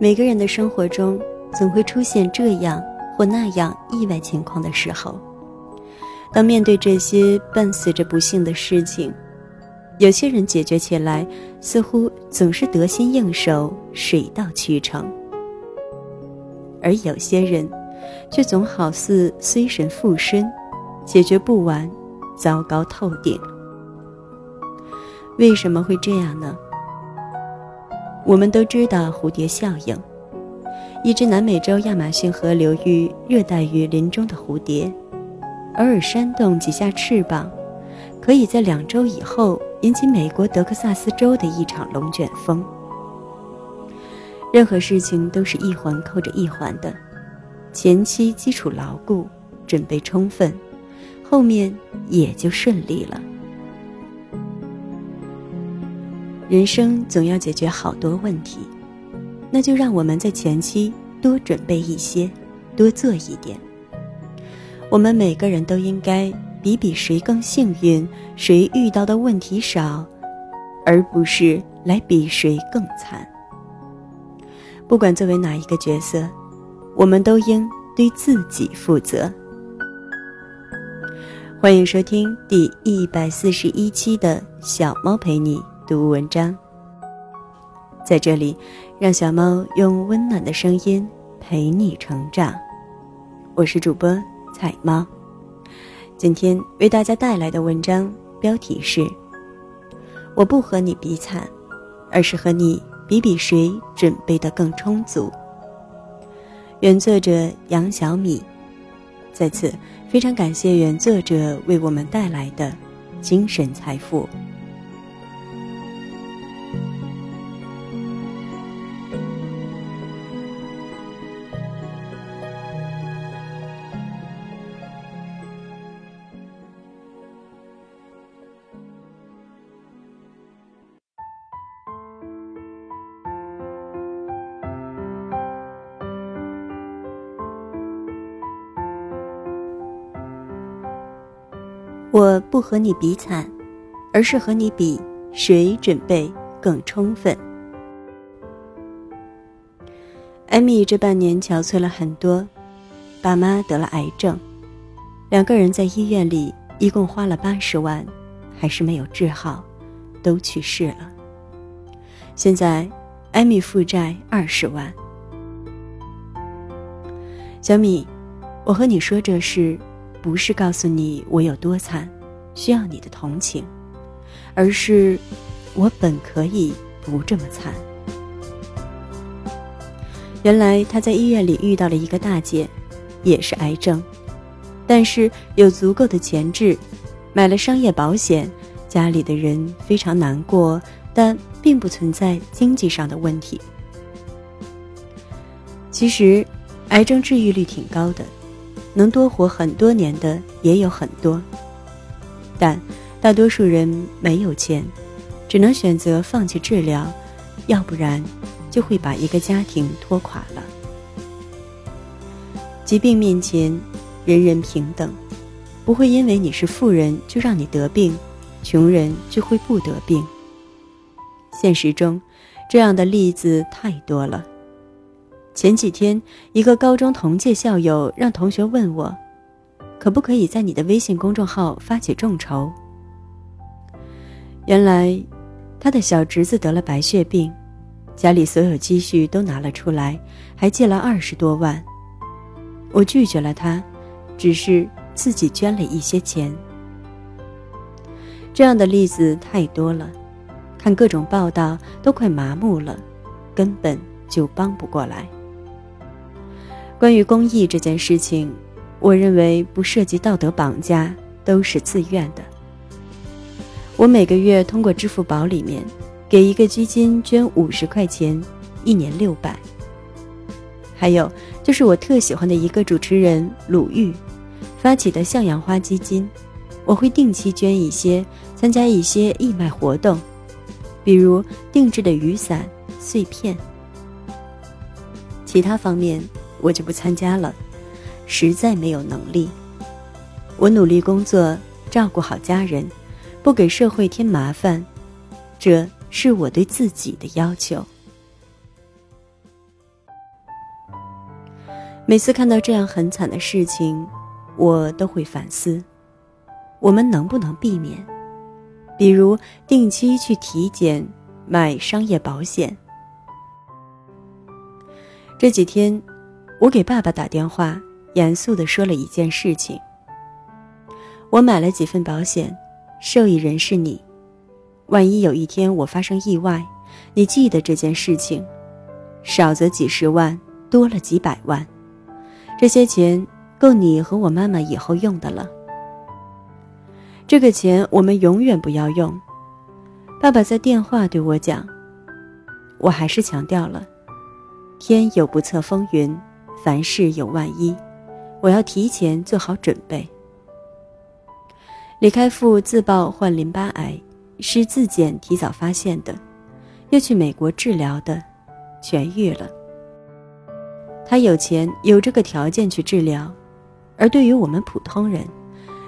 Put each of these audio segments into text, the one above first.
每个人的生活中总会出现这样或那样意外情况的时候。当面对这些伴随着不幸的事情，有些人解决起来似乎总是得心应手、水到渠成，而有些人却总好似随神附身，解决不完，糟糕透顶。为什么会这样呢？我们都知道蝴蝶效应，一只南美洲亚马逊河流域热带雨林中的蝴蝶。偶尔扇动几下翅膀，可以在两周以后引起美国德克萨斯州的一场龙卷风。任何事情都是一环扣着一环的，前期基础牢固，准备充分，后面也就顺利了。人生总要解决好多问题，那就让我们在前期多准备一些，多做一点。我们每个人都应该比比谁更幸运，谁遇到的问题少，而不是来比谁更惨。不管作为哪一个角色，我们都应对自己负责。欢迎收听第一百四十一期的小猫陪你读文章。在这里，让小猫用温暖的声音陪你成长。我是主播。彩猫，今天为大家带来的文章标题是：我不和你比惨，而是和你比比谁准备的更充足。原作者杨小米，在此非常感谢原作者为我们带来的精神财富。我不和你比惨，而是和你比谁准备更充分。艾米这半年憔悴了很多，爸妈得了癌症，两个人在医院里一共花了八十万，还是没有治好，都去世了。现在，艾米负债二十万。小米，我和你说这事。不是告诉你我有多惨，需要你的同情，而是我本可以不这么惨。原来他在医院里遇到了一个大姐，也是癌症，但是有足够的钱治，买了商业保险，家里的人非常难过，但并不存在经济上的问题。其实，癌症治愈率挺高的。能多活很多年的也有很多，但大多数人没有钱，只能选择放弃治疗，要不然就会把一个家庭拖垮了。疾病面前，人人平等，不会因为你是富人就让你得病，穷人就会不得病。现实中，这样的例子太多了。前几天，一个高中同届校友让同学问我，可不可以在你的微信公众号发起众筹？原来，他的小侄子得了白血病，家里所有积蓄都拿了出来，还借了二十多万。我拒绝了他，只是自己捐了一些钱。这样的例子太多了，看各种报道都快麻木了，根本就帮不过来。关于公益这件事情，我认为不涉及道德绑架，都是自愿的。我每个月通过支付宝里面给一个基金捐五十块钱，一年六百。还有就是我特喜欢的一个主持人鲁豫发起的向阳花基金，我会定期捐一些，参加一些义卖活动，比如定制的雨伞、碎片。其他方面。我就不参加了，实在没有能力。我努力工作，照顾好家人，不给社会添麻烦，这是我对自己的要求。每次看到这样很惨的事情，我都会反思：我们能不能避免？比如定期去体检、买商业保险。这几天，我给爸爸打电话，严肃地说了一件事情。我买了几份保险，受益人是你。万一有一天我发生意外，你记得这件事情，少则几十万，多了几百万，这些钱够你和我妈妈以后用的了。这个钱我们永远不要用。爸爸在电话对我讲。我还是强调了。天有不测风云，凡事有万一，我要提前做好准备。李开复自曝患淋巴癌，是自检提早发现的，又去美国治疗的，痊愈了。他有钱，有这个条件去治疗，而对于我们普通人，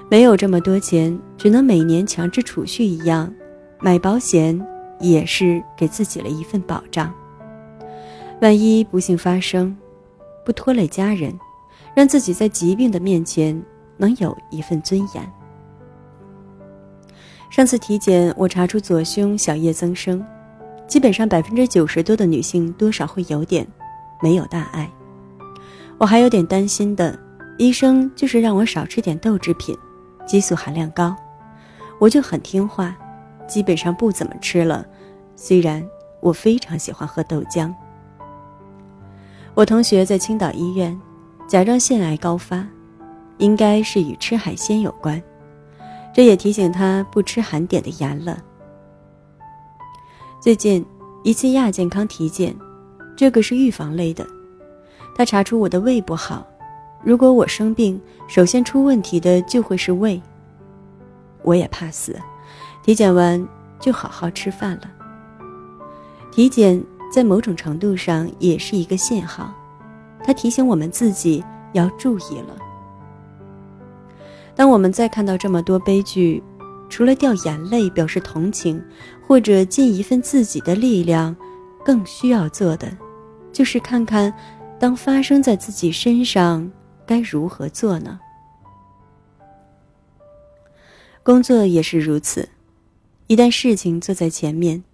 没有这么多钱，只能每年强制储蓄一样，买保险也是给自己了一份保障。万一不幸发生，不拖累家人，让自己在疾病的面前能有一份尊严。上次体检，我查出左胸小叶增生，基本上百分之九十多的女性多少会有点，没有大碍。我还有点担心的，医生就是让我少吃点豆制品，激素含量高，我就很听话，基本上不怎么吃了。虽然我非常喜欢喝豆浆。我同学在青岛医院，甲状腺癌高发，应该是与吃海鲜有关，这也提醒他不吃含碘的盐了。最近一次亚健康体检，这个是预防类的，他查出我的胃不好，如果我生病，首先出问题的就会是胃。我也怕死，体检完就好好吃饭了。体检。在某种程度上也是一个信号，它提醒我们自己要注意了。当我们再看到这么多悲剧，除了掉眼泪表示同情，或者尽一份自己的力量，更需要做的，就是看看，当发生在自己身上该如何做呢？工作也是如此，一旦事情坐在前面，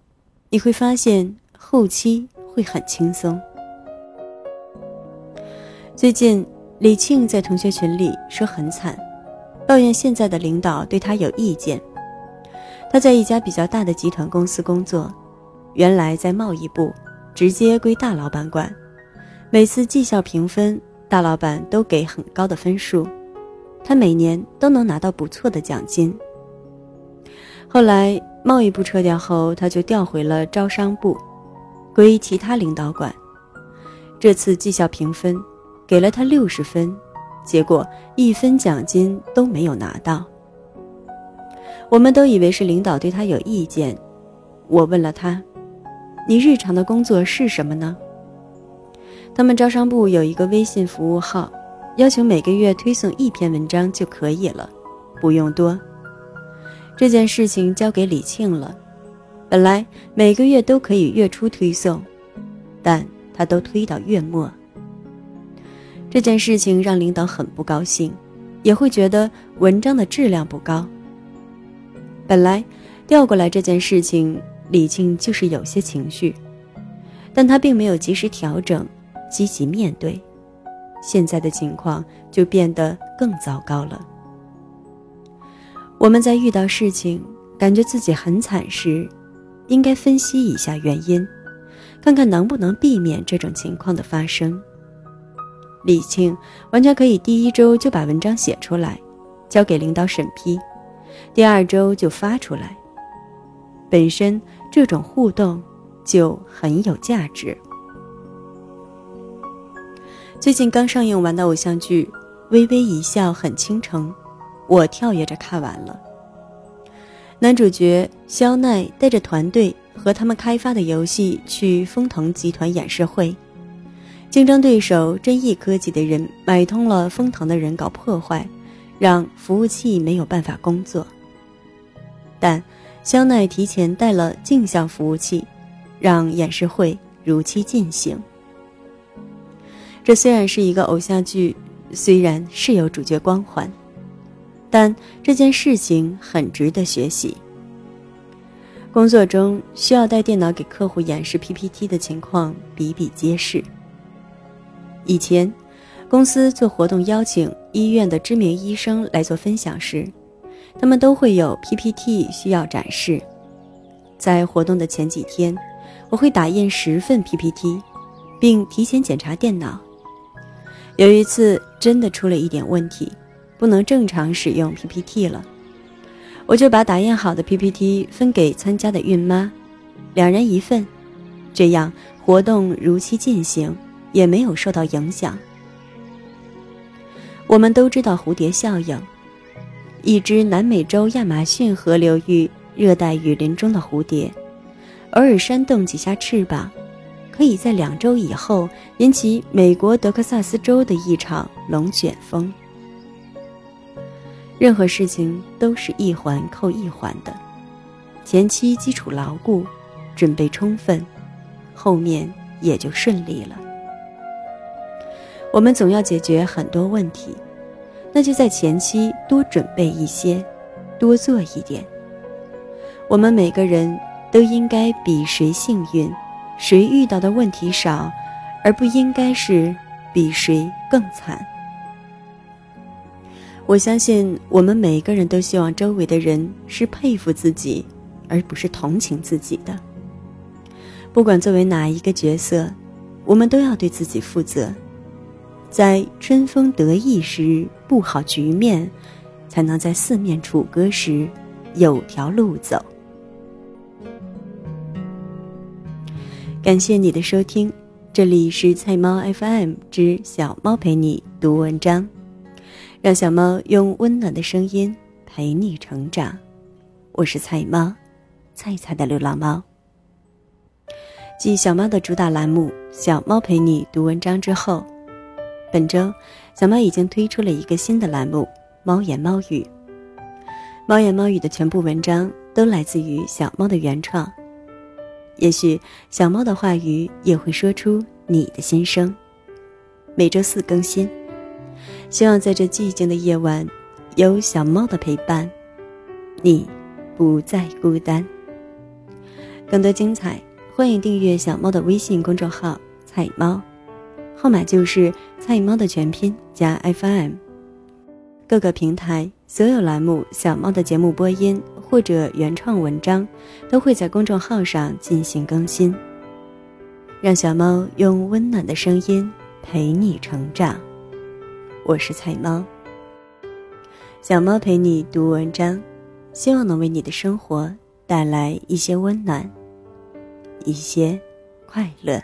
你会发现。后期会很轻松。最近，李庆在同学群里说很惨，抱怨现在的领导对他有意见。他在一家比较大的集团公司工作，原来在贸易部，直接归大老板管。每次绩效评分，大老板都给很高的分数，他每年都能拿到不错的奖金。后来贸易部撤掉后，他就调回了招商部。归其他领导管，这次绩效评分给了他六十分，结果一分奖金都没有拿到。我们都以为是领导对他有意见，我问了他：“你日常的工作是什么呢？”他们招商部有一个微信服务号，要求每个月推送一篇文章就可以了，不用多。这件事情交给李庆了。本来每个月都可以月初推送，但他都推到月末。这件事情让领导很不高兴，也会觉得文章的质量不高。本来调过来这件事情，李庆就是有些情绪，但他并没有及时调整，积极面对，现在的情况就变得更糟糕了。我们在遇到事情，感觉自己很惨时，应该分析一下原因，看看能不能避免这种情况的发生。李庆完全可以第一周就把文章写出来，交给领导审批，第二周就发出来。本身这种互动就很有价值。最近刚上映完的偶像剧《微微一笑很倾城》，我跳跃着看完了。男主角肖奈带着团队和他们开发的游戏去丰腾集团演示会，竞争对手真意科技的人买通了丰腾的人搞破坏，让服务器没有办法工作。但肖奈提前带了镜像服务器，让演示会如期进行。这虽然是一个偶像剧，虽然是有主角光环，但这件事情很值得学习。工作中需要带电脑给客户演示 PPT 的情况比比皆是。以前，公司做活动邀请医院的知名医生来做分享时，他们都会有 PPT 需要展示。在活动的前几天，我会打印十份 PPT，并提前检查电脑。有一次真的出了一点问题，不能正常使用 PPT 了。我就把打印好的 PPT 分给参加的孕妈，两人一份，这样活动如期进行，也没有受到影响。我们都知道蝴蝶效应，一只南美洲亚马逊河流域热带雨林中的蝴蝶，偶尔扇动几下翅膀，可以在两周以后引起美国德克萨斯州的一场龙卷风。任何事情都是一环扣一环的，前期基础牢固，准备充分，后面也就顺利了。我们总要解决很多问题，那就在前期多准备一些，多做一点。我们每个人都应该比谁幸运，谁遇到的问题少，而不应该是比谁更惨。我相信我们每个人都希望周围的人是佩服自己，而不是同情自己的。不管作为哪一个角色，我们都要对自己负责，在春风得意时布好局面，才能在四面楚歌时有条路走。感谢你的收听，这里是菜猫 FM 之小猫陪你读文章。让小猫用温暖的声音陪你成长，我是菜猫，菜菜的流浪猫。继小猫的主打栏目《小猫陪你读文章》之后，本周小猫已经推出了一个新的栏目《猫言猫语》。猫言猫语的全部文章都来自于小猫的原创，也许小猫的话语也会说出你的心声。每周四更新。希望在这寂静的夜晚，有小猫的陪伴，你不再孤单。更多精彩，欢迎订阅小猫的微信公众号“菜猫”，号码就是“菜猫”的全拼加 FM。各个平台所有栏目小猫的节目播音或者原创文章，都会在公众号上进行更新。让小猫用温暖的声音陪你成长。我是菜猫，小猫陪你读文章，希望能为你的生活带来一些温暖，一些快乐。